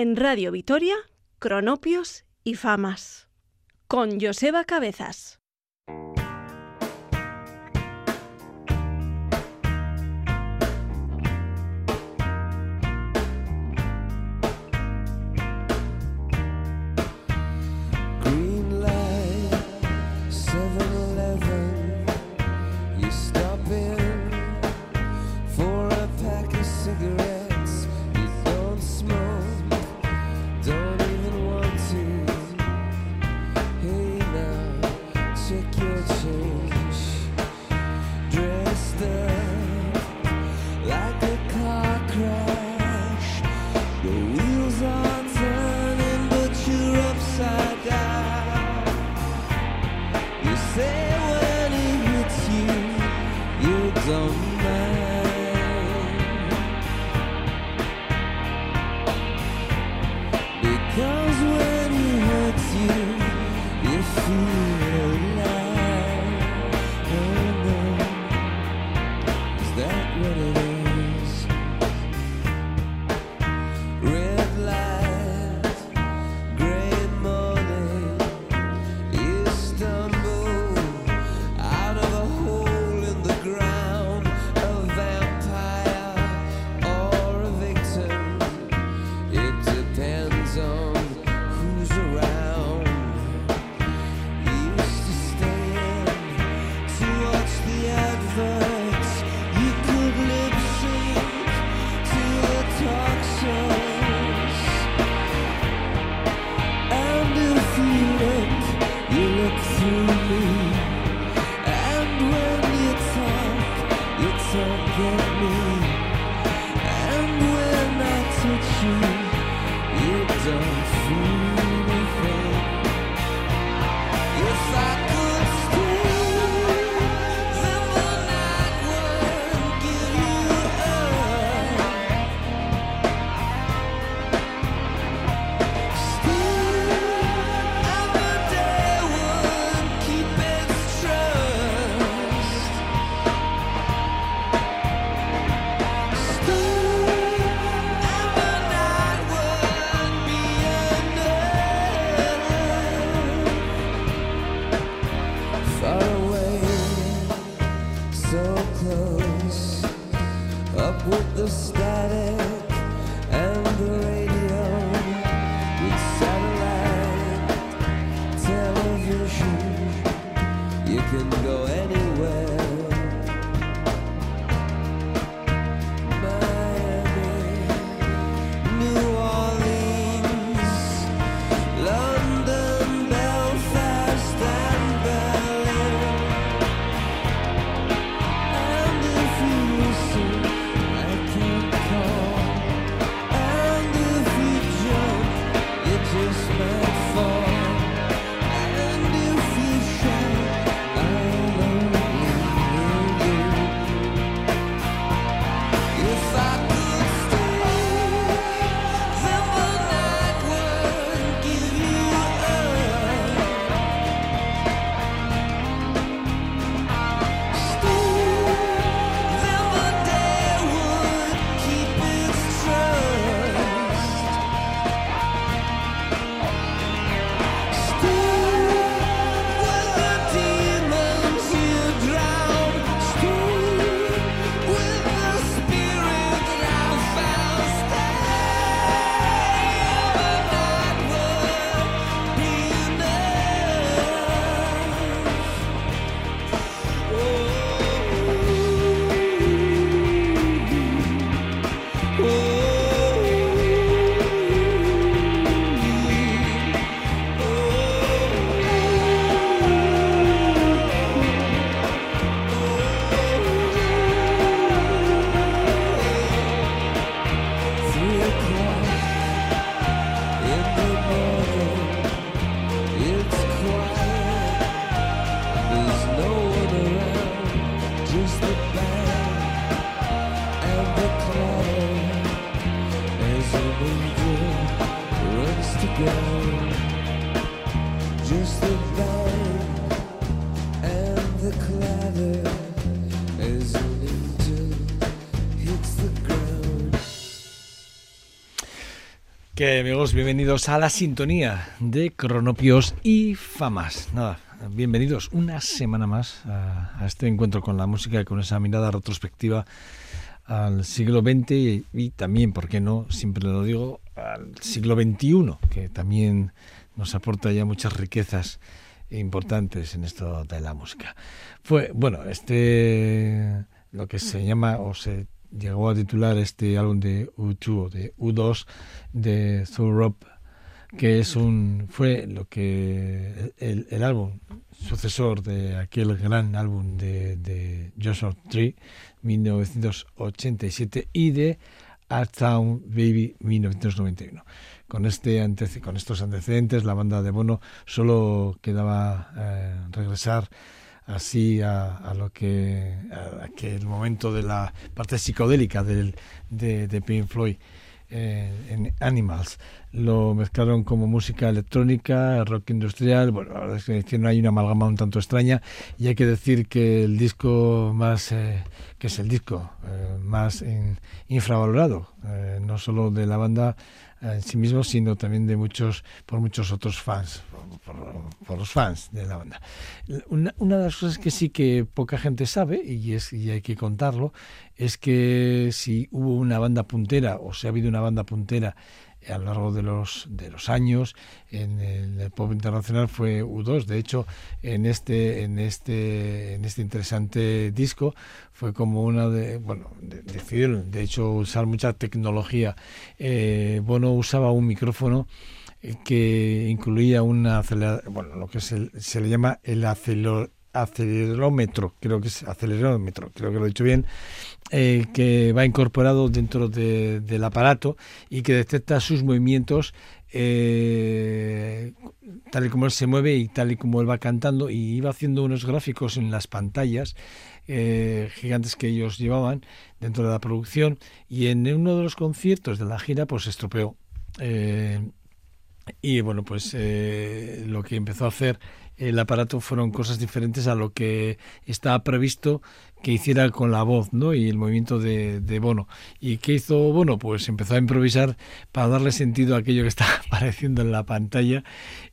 en Radio Vitoria, Cronopios y Famas. Con Joseba Cabezas. Que amigos, bienvenidos a la sintonía de Cronopios y Famas. Nada, bienvenidos una semana más a, este encuentro con la música, con esa mirada retrospectiva al siglo XX y, y también, ¿por qué no? Siempre lo digo, al siglo XXI, que también nos aporta ya muchas riquezas importantes en esto de la música. Fue, bueno, este, lo que se llama o se llegó a titular este álbum de U2 o de U2 de Thurop que es un fue lo que el, el álbum sucesor de aquel gran álbum de, de Joshua Tree 1987 y de Town Baby 1991 con este con estos antecedentes la banda de Bono solo quedaba eh, regresar así a, a, lo que a, momento de la parte psicodélica del, de, Pink Floyd eh, en Animals lo mezclaron como música electrónica, rock industrial. Bueno, la verdad es que no hay una amalgama un tanto extraña. Y hay que decir que el disco más, eh, que es el disco eh, más in, infravalorado, no solo de la banda en sí mismo, sino también de muchos, por muchos otros fans, por, los fans de la banda. Una, una, de las cosas que sí que poca gente sabe, y, es, y hay que contarlo, es que si hubo una banda puntera, o si ha habido una banda puntera, a lo largo de los, de los años en el, pop internacional fue U2. De hecho, en este, en este, en este interesante disco fue como una de, bueno, de, decidieron de hecho usar mucha tecnología. Eh, Bono usaba un micrófono que incluía una bueno, lo que se, se le llama el acelerador acelerómetro, creo que es acelerómetro, creo que lo he dicho bien, eh, que va incorporado dentro de, del aparato y que detecta sus movimientos eh, tal y como él se mueve y tal y como él va cantando. Y iba haciendo unos gráficos en las pantallas eh, gigantes que ellos llevaban dentro de la producción. Y en uno de los conciertos de la gira pues estropeó. Y bueno pues lo que empezó a hacer el aparato fueron cosas diferentes a lo que estaba previsto que hiciera con la voz ¿no? y el movimiento de, Bono. ¿Y qué hizo Bono? Pues empezó a improvisar para darle sentido a aquello que estaba apareciendo en la pantalla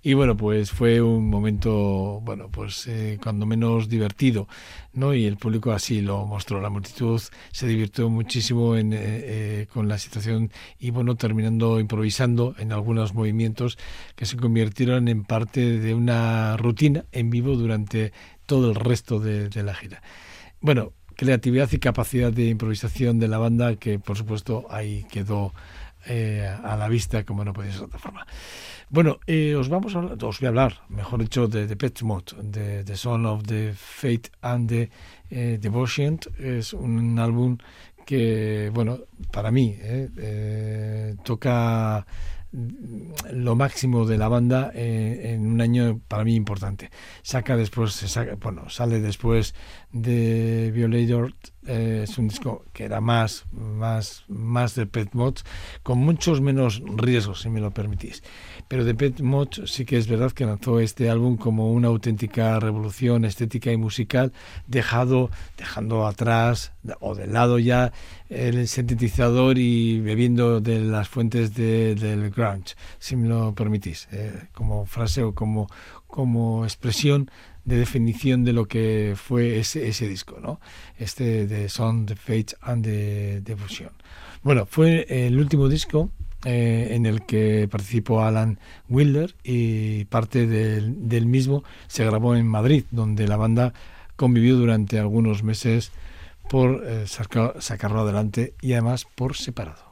y bueno, pues fue un momento, bueno, pues eh, cuando menos divertido, ¿no? Y el público así lo mostró. La multitud se divirtió muchísimo en, eh, eh, con la situación y bueno, terminando improvisando en algunos movimientos que se convirtieron en parte de una rutina en vivo durante todo el resto de la gira bueno, creatividad y capacidad de improvisación de la banda que por supuesto ahí quedó eh, a la vista como no podía ser de otra forma. Bueno, eh, os vamos a hablar, os voy a hablar, mejor dicho, de The Pet Mode, de The Son of the Fate and the eh, Devotion. Es un álbum que, bueno, para mí eh, toca lo máximo de la banda eh, en un año para mí importante. Saca después, se saca, bueno, sale después de Violator, eh, es un disco que era más, más, más de Pet Mods, con muchos menos riesgos, si me lo permitís. Pero de Pet Mods sí que es verdad que lanzó este álbum como una auténtica revolución estética y musical, dejado, dejando atrás o de lado ya el sintetizador y bebiendo de las fuentes de, del grunge, si me lo permitís, eh, como frase o como, como expresión de definición de lo que fue ese, disco, ¿no? Este de Son, The Fates and the Devotion. Bueno, fue el último disco eh, en el que participó Alan Wilder y parte del, mismo se grabó en Madrid, donde la banda convivió durante algunos meses por eh, sacar, sacarlo adelante y además por separado.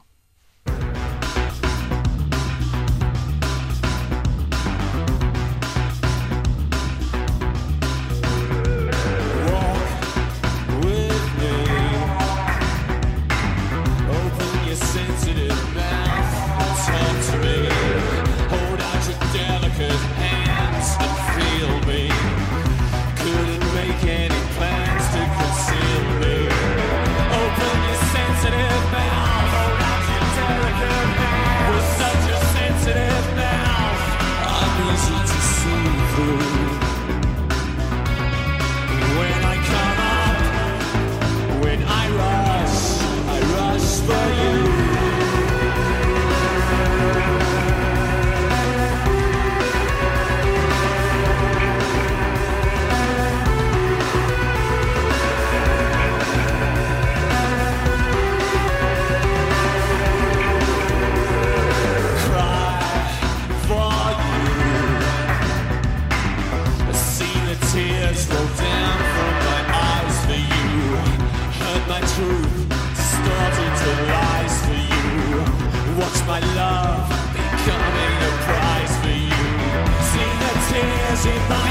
my truth distorted to lies for you. Watch my love becoming a prize for you. See the tears in my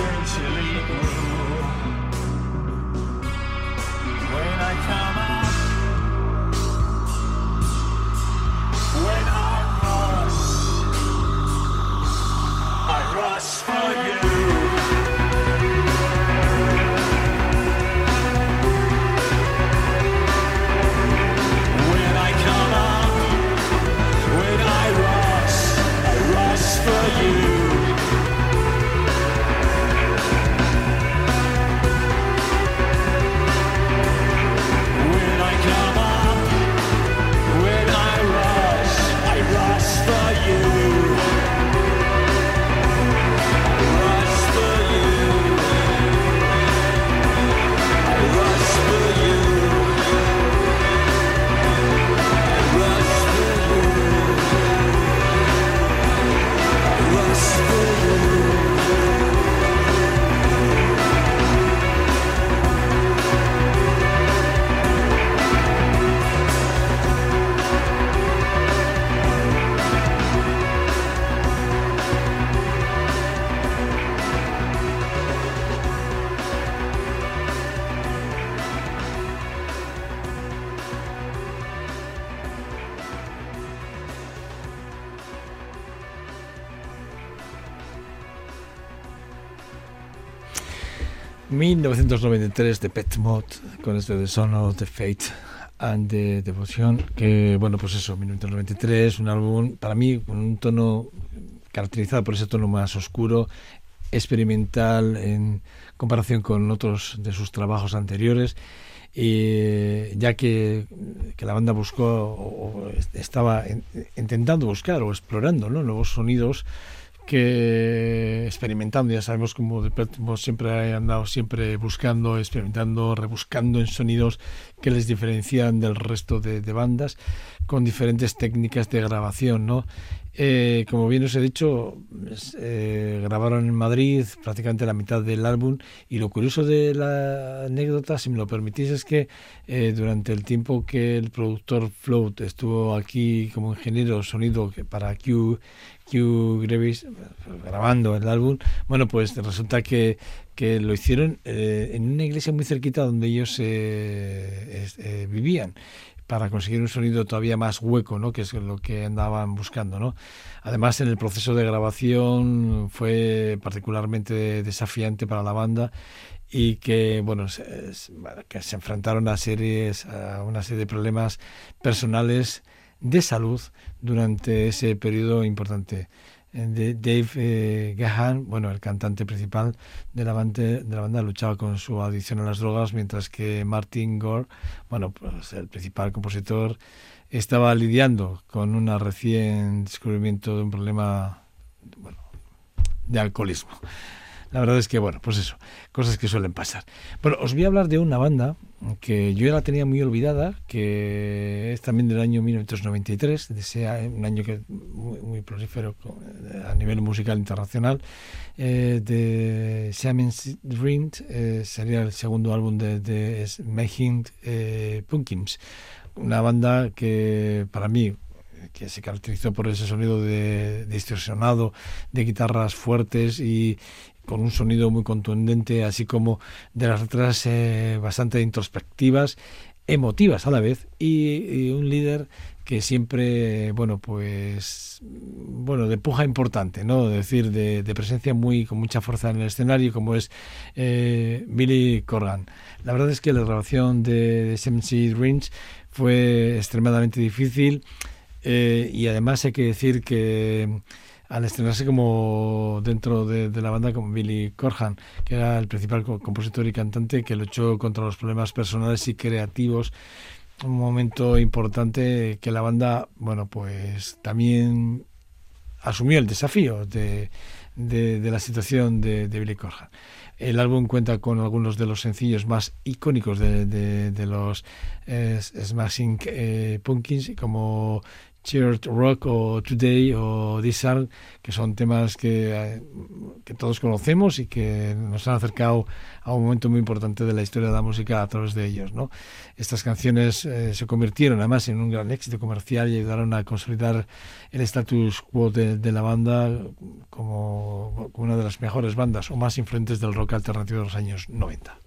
eventually grew. ...1993 de Pet Mod con este de Son of the Fate and the Devotion que bueno pues eso 1993 un álbum para mí con un tono caracterizado por ese tono más oscuro experimental en comparación con otros de sus trabajos anteriores y ya que, que la banda buscó o, estaba en- intentando buscar o explorando ¿no? nuevos sonidos que experimentando, ya sabemos como Pet Mod siempre ha andado siempre buscando, experimentando, rebuscando en sonidos que les diferencian del resto de, de bandas con diferentes técnicas de grabación, ¿no? Eh, como bien os he dicho, eh, grabaron en Madrid prácticamente la mitad del álbum y lo curioso de la anécdota, si me lo permitís, es que eh, durante el tiempo que el productor Float estuvo aquí como ingeniero de sonido para Q, Q Grevis grabando el álbum, bueno, pues resulta que, que lo hicieron eh, en una iglesia muy cerquita donde ellos eh, eh, vivían para conseguir un sonido todavía más hueco, ¿no? que es lo que andaban buscando. ¿no? Además, en el proceso de grabación fue particularmente desafiante para la banda y que bueno se, que se enfrentaron a series a una serie de problemas personales de salud durante ese periodo importante Eh, Dave eh, Gahan, bueno, el cantante principal de la, banda, de la banda, luchaba con su adicción a las drogas, mientras que Martin Gore, bueno, pues el principal compositor, estaba lidiando con un recién descubrimiento de un problema bueno, de alcoholismo. La verdad es que, bueno, pues eso, cosas que suelen pasar. Bueno, os voy a hablar de una banda que yo la tenía muy olvidada, que es también del año 1993, de ese, un año que muy, muy prolífero a nivel musical internacional. de Siamese Dream sería el segundo álbum de, de Smashing Pumpkins, una banda que para mí que se caracterizó por ese sonido de, distorsionado, de guitarras fuertes y con un sonido muy contundente, así como de las letras eh, bastante introspectivas, emotivas a la vez, y, un líder que siempre, bueno, pues, bueno, de puja importante, ¿no? Es decir, de, presencia muy, con mucha fuerza en el escenario, como es eh, Billy Corgan. La verdad es que la grabación de, de Rings fue extremadamente difícil eh, y además hay que decir que al estrenarse como dentro de, la banda como Billy Corgan, que era el principal compositor y cantante que luchó contra los problemas personales y creativos, un momento importante que la banda, bueno, pues también asumió el desafío de, de, la situación de, Billy Corgan. El álbum cuenta con algunos de los sencillos más icónicos de, de los eh, Smashing eh, Pumpkins, como Cheered Rock o Today o This que son temas que, que, todos conocemos y que nos han acercado a un momento muy importante de la historia de la música a través de ellos. ¿no? Estas canciones eh, se convirtieron además en un gran éxito comercial y ayudaron a consolidar el status quo de, de la banda como, como una de las mejores bandas o más influentes del rock alternativo de los años 90.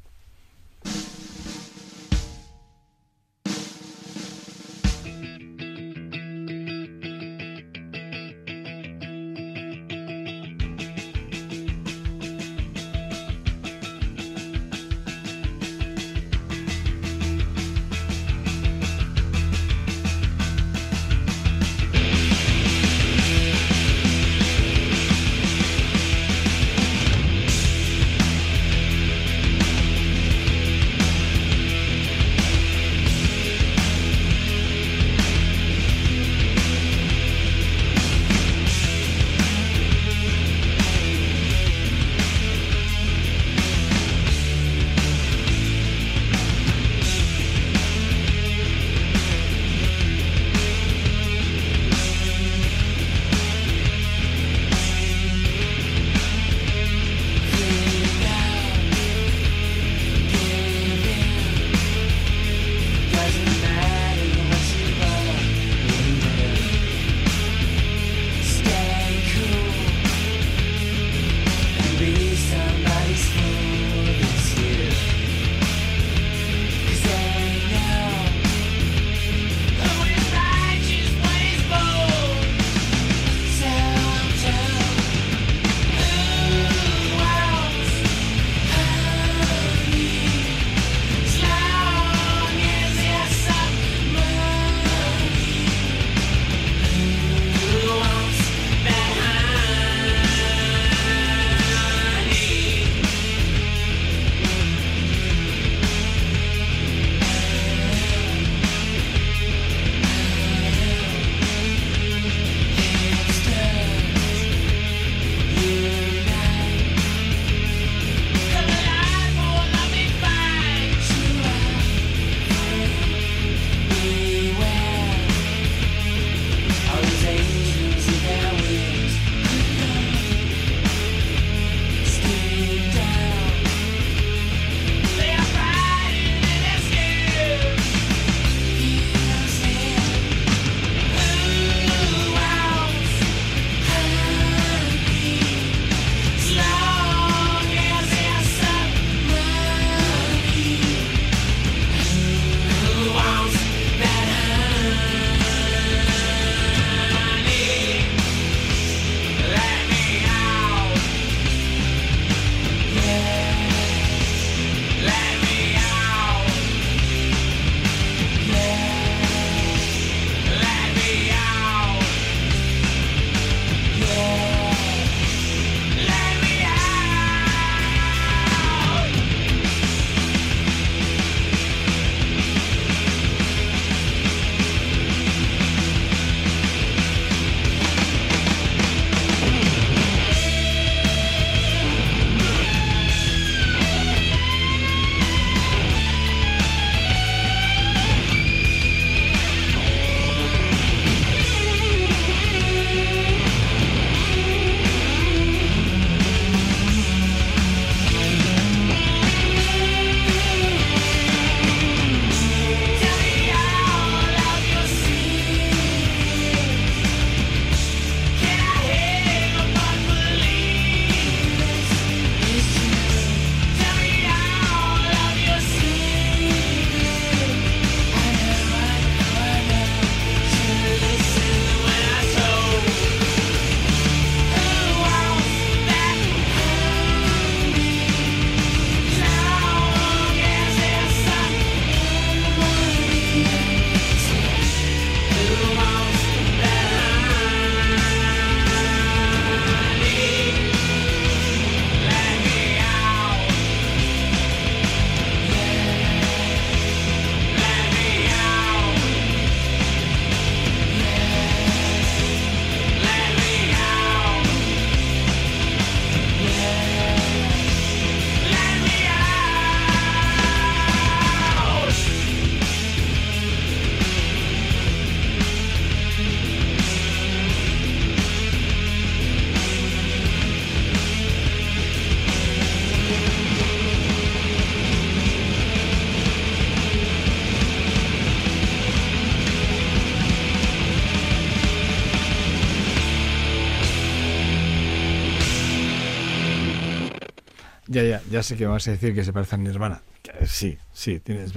Ya, sé que vas a decir que se parece a Nirvana. Sí, sí, tienes,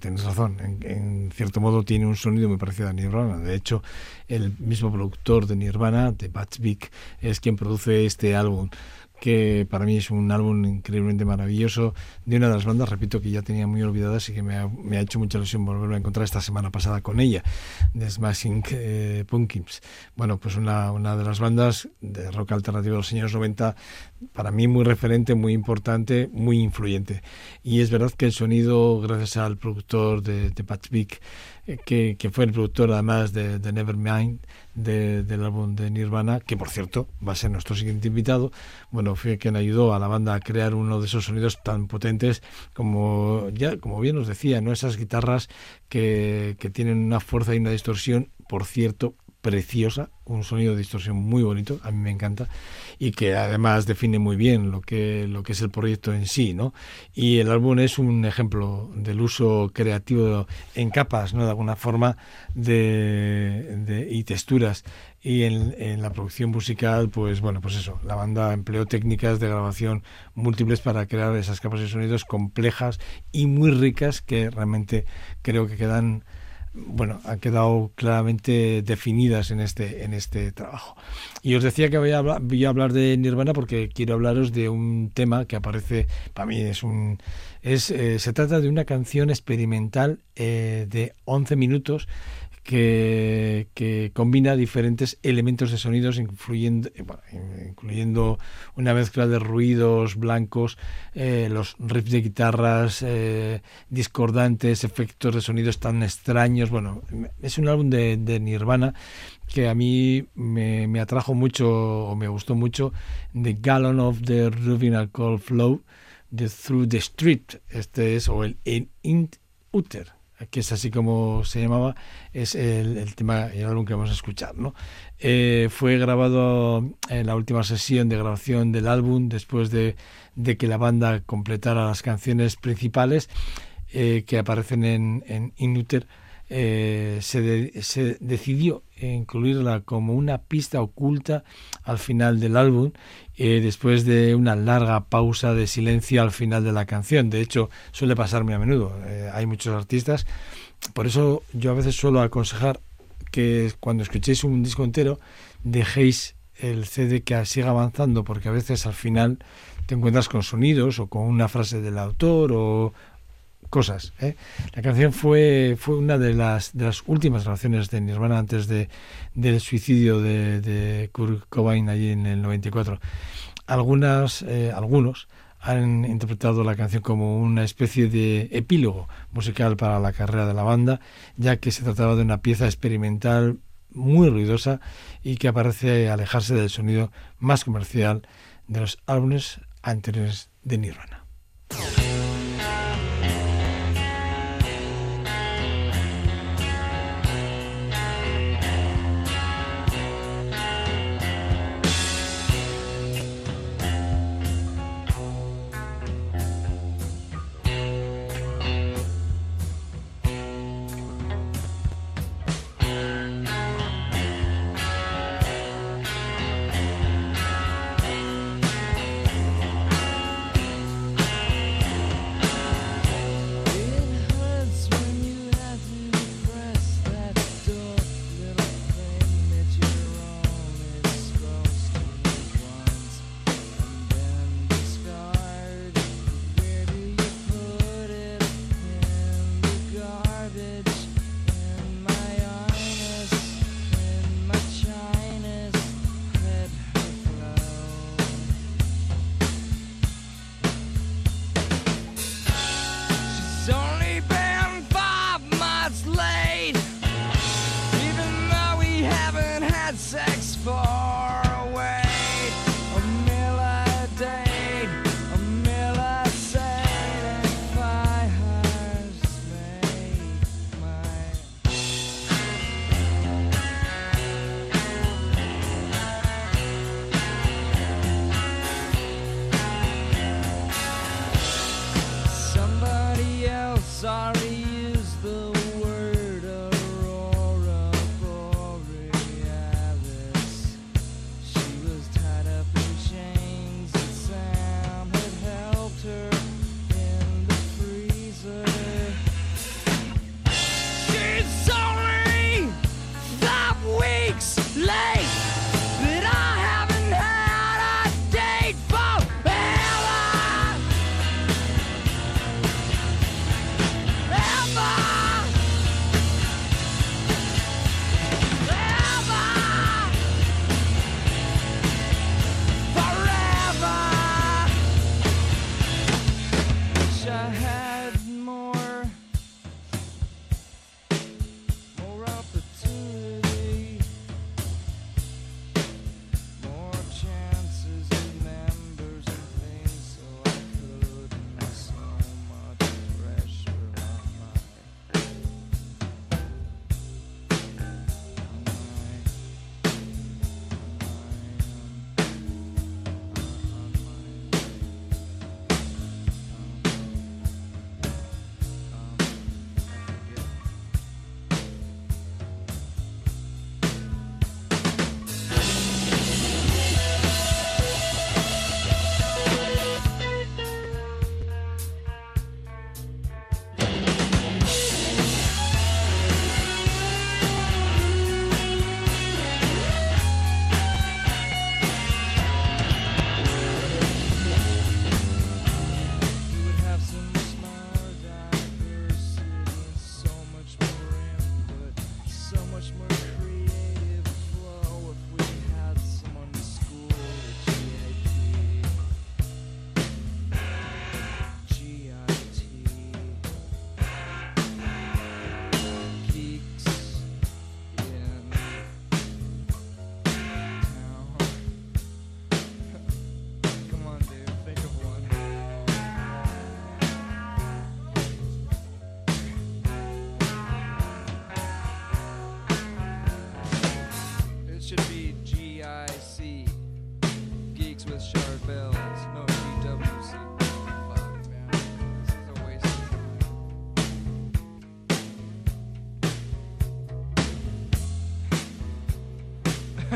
tienes razón. En, cierto modo tiene un sonido muy parecido a Nirvana. De hecho, el mismo productor de Nirvana, de Butch Vig, es quien produce este álbum que para mí es un álbum increíblemente maravilloso de una de las bandas, repito, que ya tenía muy olvidadas y que me ha, hecho mucha ilusión volverlo a encontrar esta semana pasada con ella, de Smashing eh, Pumpkins. Bueno, pues una, una de las bandas de rock alternativo de los años 90, para mí muy referente, muy importante, muy influyente. Y es verdad que el sonido, gracias al productor de, de Patch que, fue el productor además de, Nevermind, de- del álbum de Nirvana, que por cierto va a ser nuestro siguiente invitado, bueno, fue quien ayudó a la banda a crear uno de esos sonidos tan potentes como ya, como bien nos decía, ¿no? Esas guitarras que, que tienen una fuerza y una distorsión, por cierto, preciosa, un sonido de distorsión muy bonito, a mí me encanta, y que además define muy bien lo que, lo que es el proyecto en sí, ¿no? Y el álbum es un ejemplo del uso creativo en capas, ¿no? De alguna forma, de, y texturas. Y en, en la producción musical, pues bueno, pues eso, la banda empleó técnicas de grabación múltiples para crear esas capas de sonidos complejas y muy ricas que realmente creo que quedan bueno, han quedado claramente definidas en este, en este trabajo. Y os decía que voy a, hablar, de Nirvana porque quiero hablaros de un tema que aparece, para mí es un... Es, eh, se trata de una canción experimental eh, de 11 minutos que, combina diferentes elementos de sonidos, influyendo, eh, incluyendo una mezcla de ruidos blancos, eh, los riffs de guitarras eh, discordantes, efectos de sonidos tan extraños. Bueno, es un álbum de, Nirvana que a mí me, me, atrajo mucho o me gustó mucho, The Gallon of the Rubbing Alcohol Flow, de Through the Street, este es, o el In Uter que es así como se llamaba, es el, tema, el álbum que vamos a escuchar. ¿no? Eh, fue grabado en la última sesión de grabación del álbum, después de, de que la banda completara las canciones principales eh, que aparecen en, en. Eh, se, se, decidió incluirla como una pista oculta al final del álbum, eh, después de una larga pausa de silencio al final de la canción. De hecho, suele pasarme a menudo. Eh, hay muchos artistas. Por eso yo a veces suelo aconsejar que cuando escuchéis un disco entero, dejéis el CD que siga avanzando, porque a veces al final te encuentras con sonidos o con una frase del autor o, cosas. ¿eh? La canción fue, fue una de las, de las últimas grabaciones de Nirvana antes de, del suicidio de, de Kurt Cobain allí en el 94. Algunas, eh, algunos han interpretado la canción como una especie de epílogo musical para la carrera de la banda, ya que se trataba de una pieza experimental muy ruidosa y que parece alejarse del sonido más comercial de los álbumes anteriores de Nirvana.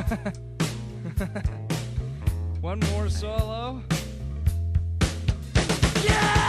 One more solo. You're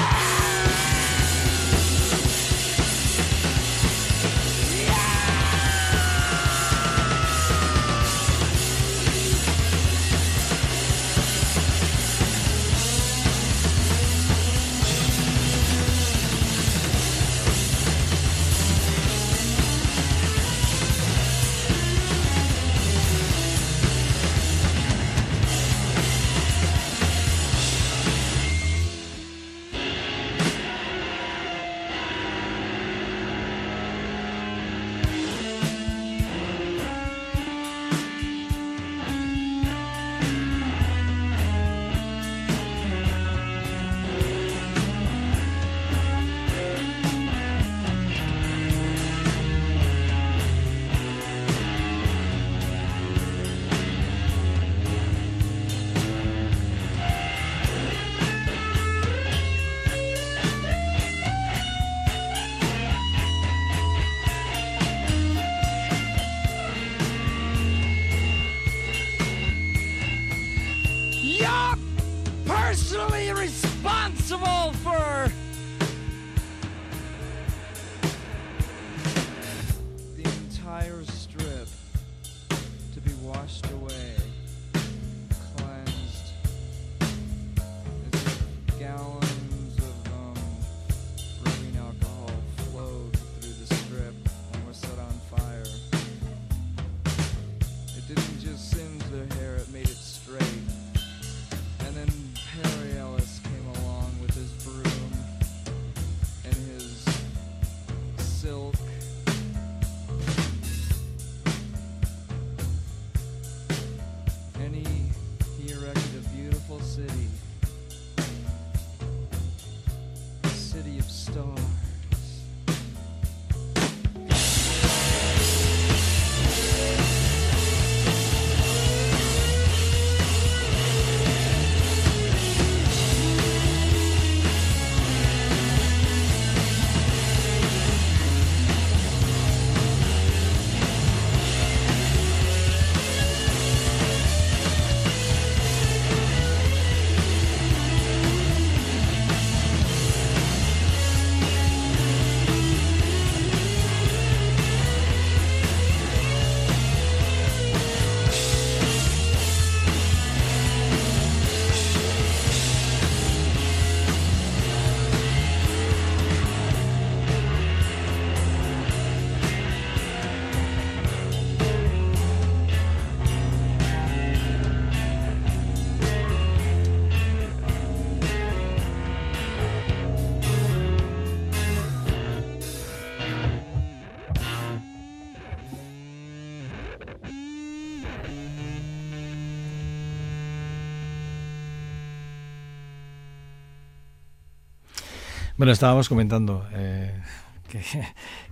Bueno, estábamos comentando eh,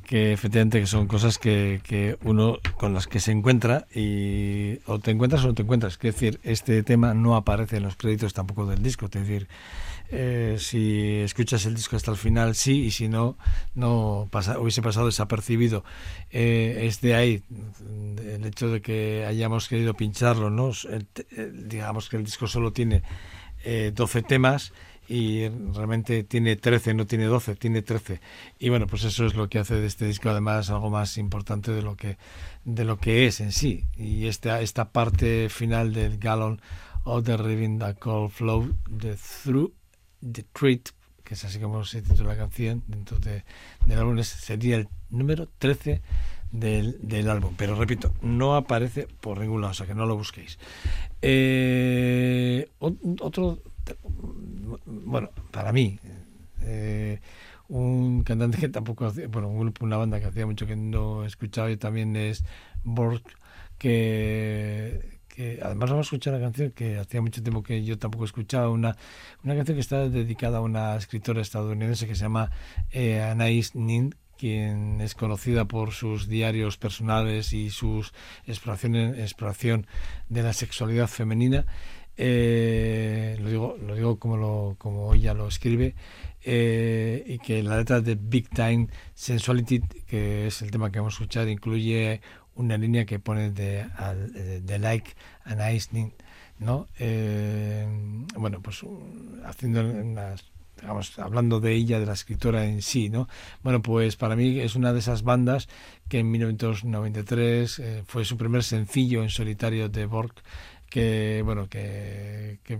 que, efectivamente que son cosas que, uno con las que se encuentra y o te encuentras o no te encuentras. Es decir, este tema no aparece en los créditos tampoco del disco. Es decir, eh, si escuchas el disco hasta el final, sí, y si no, no hubiese pasado desapercibido. Eh, es de ahí el hecho de que hayamos querido pincharlo, ¿no? El- el- digamos que el disco solo tiene eh, 12 temas y realmente tiene 13, no tiene 12, tiene 13. Y bueno, pues eso es lo que hace de este disco además algo más importante de lo que de lo que es en sí. Y esta esta parte final del Gallon of the Riving the Cold Flow the Through the Treat, que es así como se titula la canción dentro de, del álbum, sería el número 13 del, del álbum. Pero repito, no aparece por ningún lado, o sea que no lo busquéis. Eh, otro, bueno, para mí, eh, un cantante que tampoco hacía, bueno, un grupo, una banda que hacía mucho que no escuchaba y también es Borg, que, además vamos a escuchar una canción que hacía mucho tiempo que yo tampoco escuchaba, una, una canción que está dedicada a una escritora estadounidense que se llama eh, Anais Nin, quien es conocida por sus diarios personales y sus exploraciones, exploración de la sexualidad femenina. Eh, lo digo, lo digo como, lo, como ella lo escribe, eh, y que la letra de Big Time Sensuality, que es el tema que vamos a escuchar, incluye una línea que pone de, de like and icing, ¿no? Eh, bueno, pues haciendo unas digamos, hablando de ella, de la escritora en sí, ¿no? Bueno, pues para mí es una de esas bandas que en 1993 eh, fue su primer sencillo en solitario de Borg, que, bueno, que, que,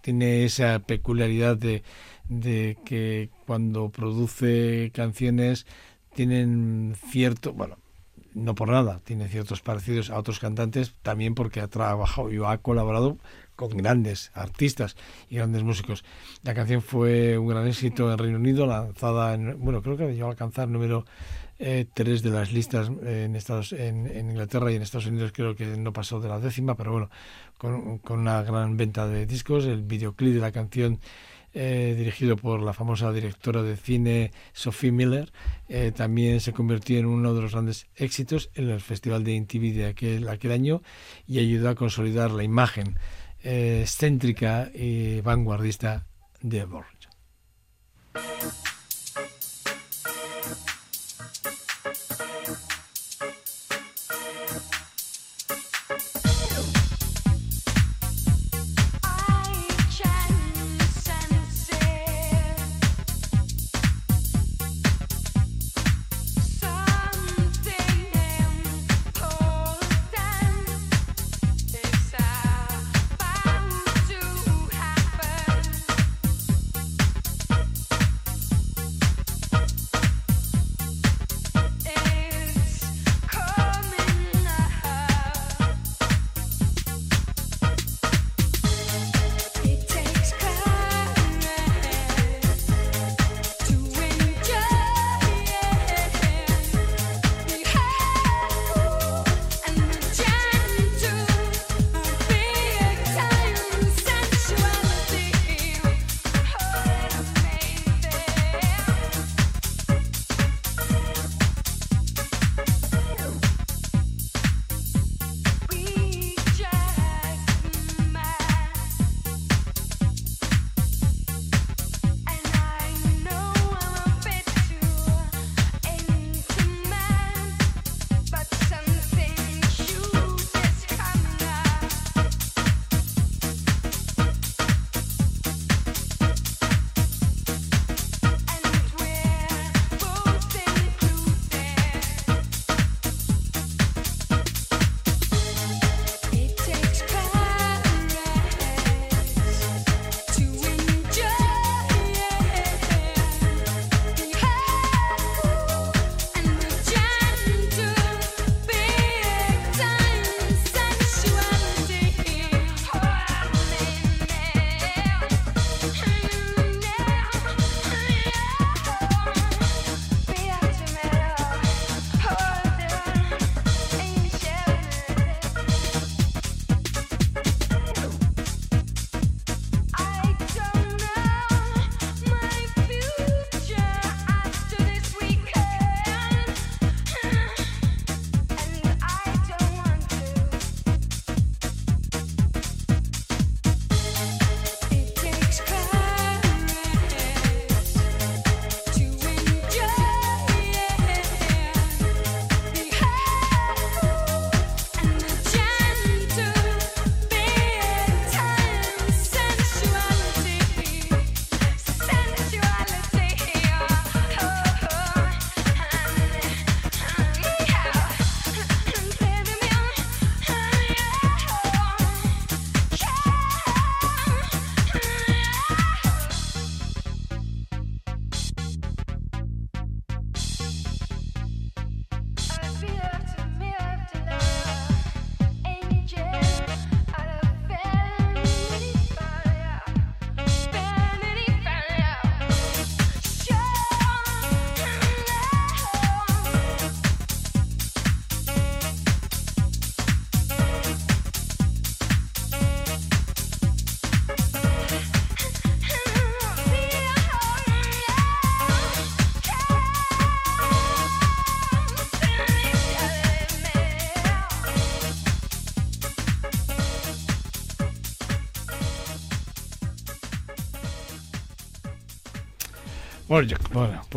tiene esa peculiaridad de, de que cuando produce canciones tienen cierto, bueno, no por nada, tiene ciertos parecidos a otros cantantes, también porque ha trabajado y ha colaborado con grandes artistas y grandes músicos. La canción fue un gran éxito en Reino Unido, lanzada en, bueno, creo que llegó a alcanzar número eh, tres de las listas en Estados en, Inglaterra y en Estados Unidos creo que no pasó de la décima, pero bueno, con, una gran venta de discos, el videoclip de la canción eh, dirigido por la famosa directora de cine Sophie Miller, eh, también se convirtió en uno de los grandes éxitos en el Festival de MTV de aquel, año y ayudó a consolidar la imagen excéntrica y vanguardista de Borg.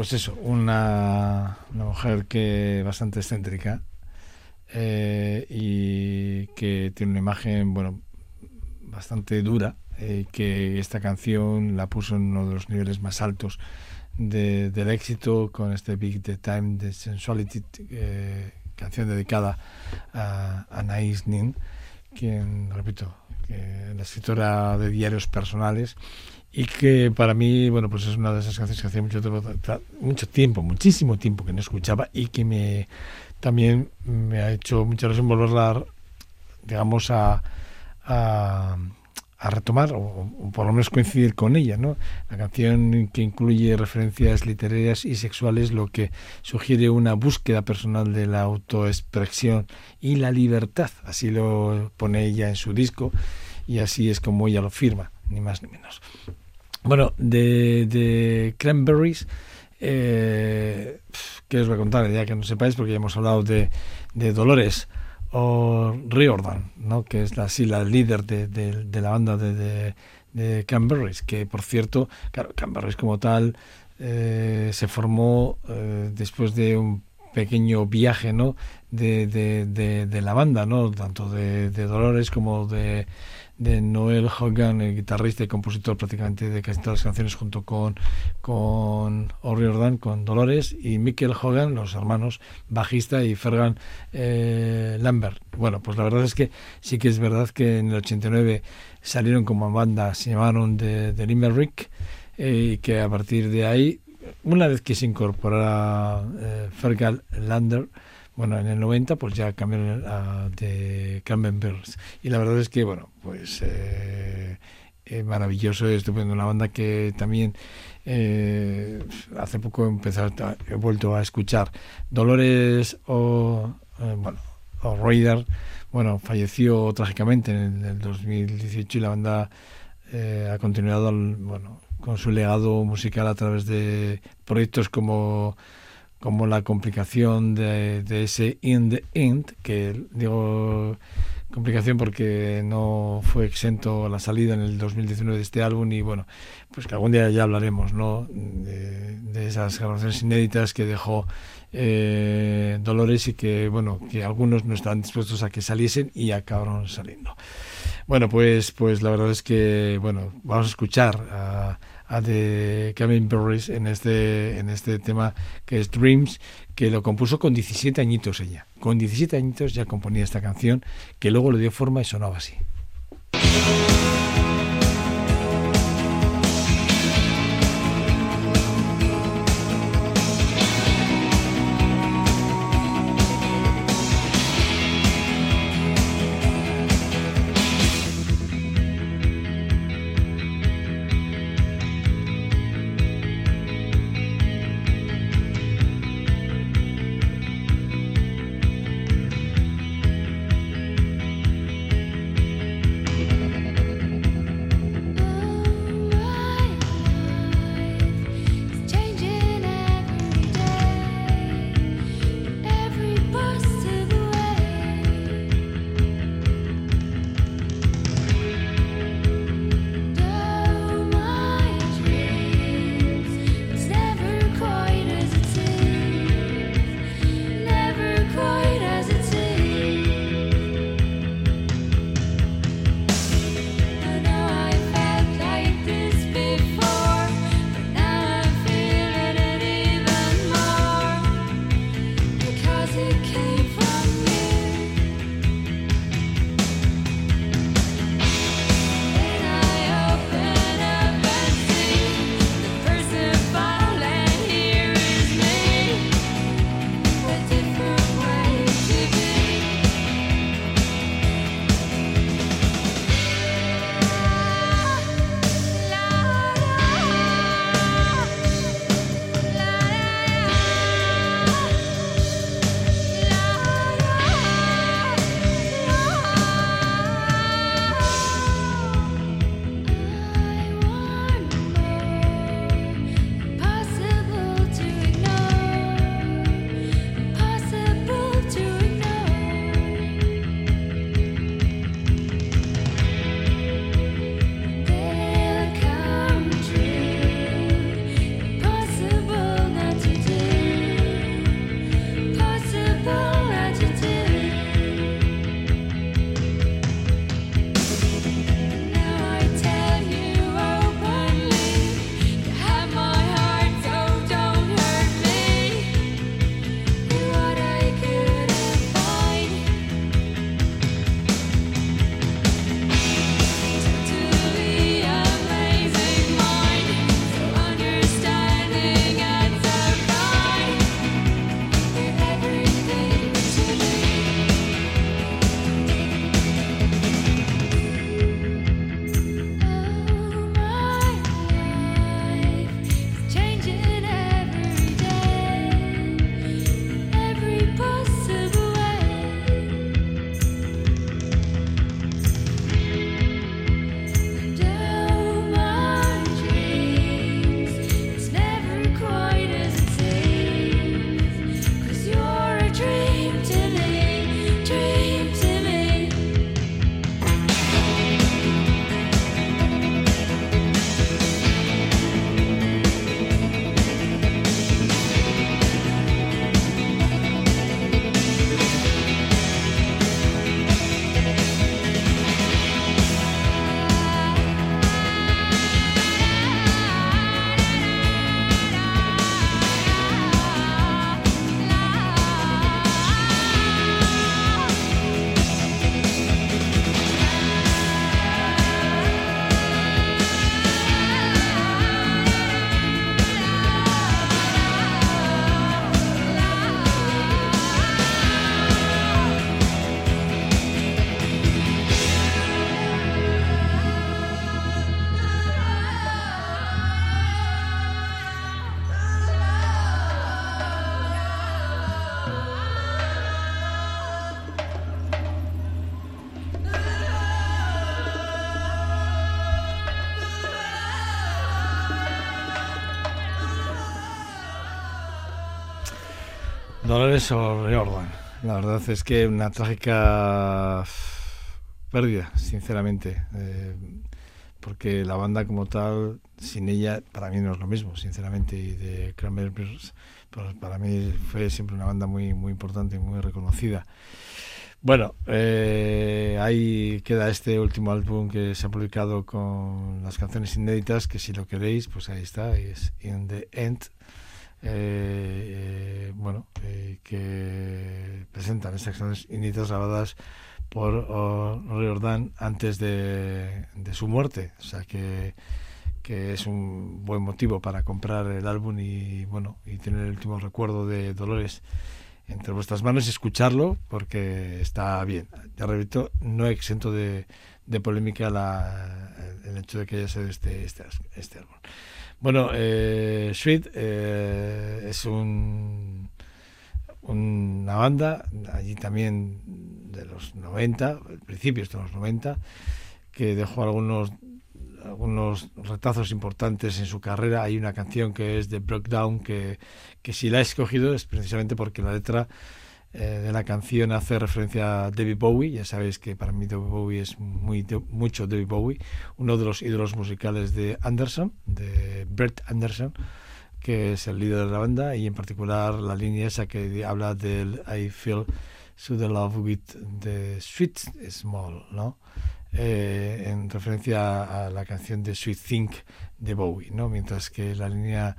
Pues eso, una, mujer que bastante excéntrica, eh, y que tiene una imagen, bueno, bastante dura, eh, que esta canción la puso en uno de los niveles más altos de- del éxito con este Big The Time de Sensuality, eh, canción dedicada a Anaïs Nin, quien, repito, que la escritora de diarios personales y que para mí, bueno, pues es una de esas canciones que hacía mucho tiempo, mucho tiempo, muchísimo tiempo que no escuchaba y que me también me ha hecho mucha ilusión volverla, digamos, a, a, a retomar o, por lo menos coincidir con ella, ¿no? La canción que incluye referencias literarias y sexuales, lo que sugiere una búsqueda personal de la autoexpresión y la libertad, así lo pone ella en su disco y así es como ella lo firma, ni más ni menos. Bueno, de, Cranberries, eh, ¿qué os voy a contar? Ya que no sepáis, porque ya hemos hablado de Dolores o Riordan, ¿no? que es la, sí, la líder de, de- de la banda de, de, que por cierto, claro, como tal eh, se formó eh, después de un pequeño viaje ¿no? de, la banda, ¿no? tanto de Dolores como de, de Noel Hogan, el guitarrista y compositor prácticamente de casi todas las canciones, junto con, con O'Riordan, con Dolores, y Michael Hogan, los hermanos, bajista, y Fergan eh, Lambert. Bueno, pues la verdad es que sí que es verdad que en el 89 salieron como banda, se llamaron de Limerick, eh, y que a partir de ahí, una vez que se incorporara eh, Fergal Lander, bueno, en el 90 pues ya cambiaron a, de Carmen Birds. Y la verdad es que, bueno, pues eh, eh, maravilloso, estupendo. Una banda que también eh, hace poco he, he vuelto a escuchar. Dolores o, eh, bueno, o Raider, bueno, falleció trágicamente en el, el 2018 y la banda eh, ha continuado bueno, con su legado musical a través de proyectos como como la complicación de, de ese in the end, que digo complicación porque no fue exento la salida en el 2019 de este álbum y bueno, pues que algún día ya hablaremos, ¿no? De, esas grabaciones inéditas que dejó eh, Dolores y que, bueno, que algunos no estaban dispuestos a que saliesen y acabaron saliendo. Bueno, pues, pues la verdad es que, bueno, vamos a escuchar a The Kevin Burris en este, en este tema que es Dreams, que lo compuso con 17 añitos ella. Con 17 añitos ya componía esta canción, que luego le dio forma y sonaba así. Dolores O'Riordan. La verdad es que una trágica pérdida, sinceramente. eh, porque la banda como tal, sin ella, para mí no es lo mismo, sinceramente. Y de Cranberries, pues para mí fue siempre una banda muy, muy importante y muy reconocida. Bueno, eh, ahí queda este último álbum que se ha publicado con las canciones inéditas, que si lo queréis, pues ahí está, es In the End. Eh, eh, bueno, eh, que presentan estas canciones inéditas grabadas por oh, Riordan antes de, su muerte. O sea que, que es un buen motivo para comprar el álbum y bueno y tener el último recuerdo de Dolores entre vuestras manos y escucharlo porque está bien. Ya repito, no exento de, de polémica la, el hecho de que haya sido este, este, este álbum. Bueno, eh, Sweet eh, es un, una banda, allí también de los 90, principios de los 90, que dejó algunos algunos retazos importantes en su carrera. Hay una canción que es de Breakdown que, que si la he escogido es precisamente porque la letra de la canción hace referencia a David Bowie. Ya sabéis que para mí David Bowie es muy mucho David Bowie, uno de los ídolos musicales de Anderson, de Brett Anderson, que es el líder de la banda, y en particular la línea esa que habla del I feel so the love with the sweet small, ¿no? Eh, en referencia a la canción de Sweet Think de Bowie, ¿no? Mientras que la línea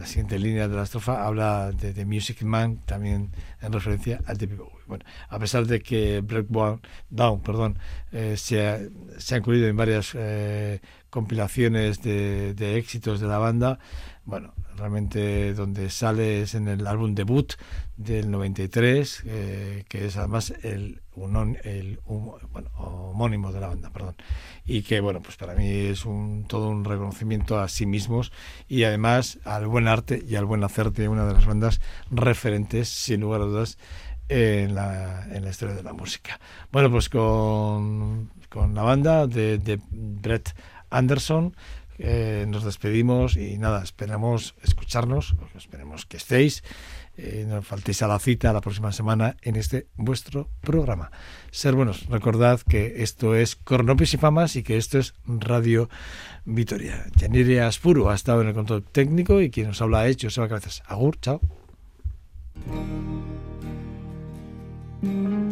la siguiente línea de la estrofa habla de The Music Man, también en referencia a David Bowie. Bueno, a pesar de que Breakdown Down, perdón, eh, se, ha, se incluido en varias eh, compilaciones de, de éxitos de la banda, bueno, realmente donde sale es en el álbum debut del 93, eh, que es además el, unon- el bueno, homónimo de la banda, perdón. Y que, bueno, pues para mí es un, todo un reconocimiento a sí mismos y además al buen arte y al buen hacer de una de las bandas referentes, sin lugar a dudas, en la, en la historia de la música. Bueno, pues con, con la banda de, Brett Anderson eh, nos despedimos y nada, esperamos escucharnos, esperemos que estéis, eh, no faltéis a la cita la próxima semana en este vuestro programa. Ser buenos, recordad que esto es Cornopis y Famas y que esto es Radio Vitoria. Yanire Aspuro ha estado en el control técnico y quien nos habla es Joseba Cabezas. Agur, chao. Mm-hmm.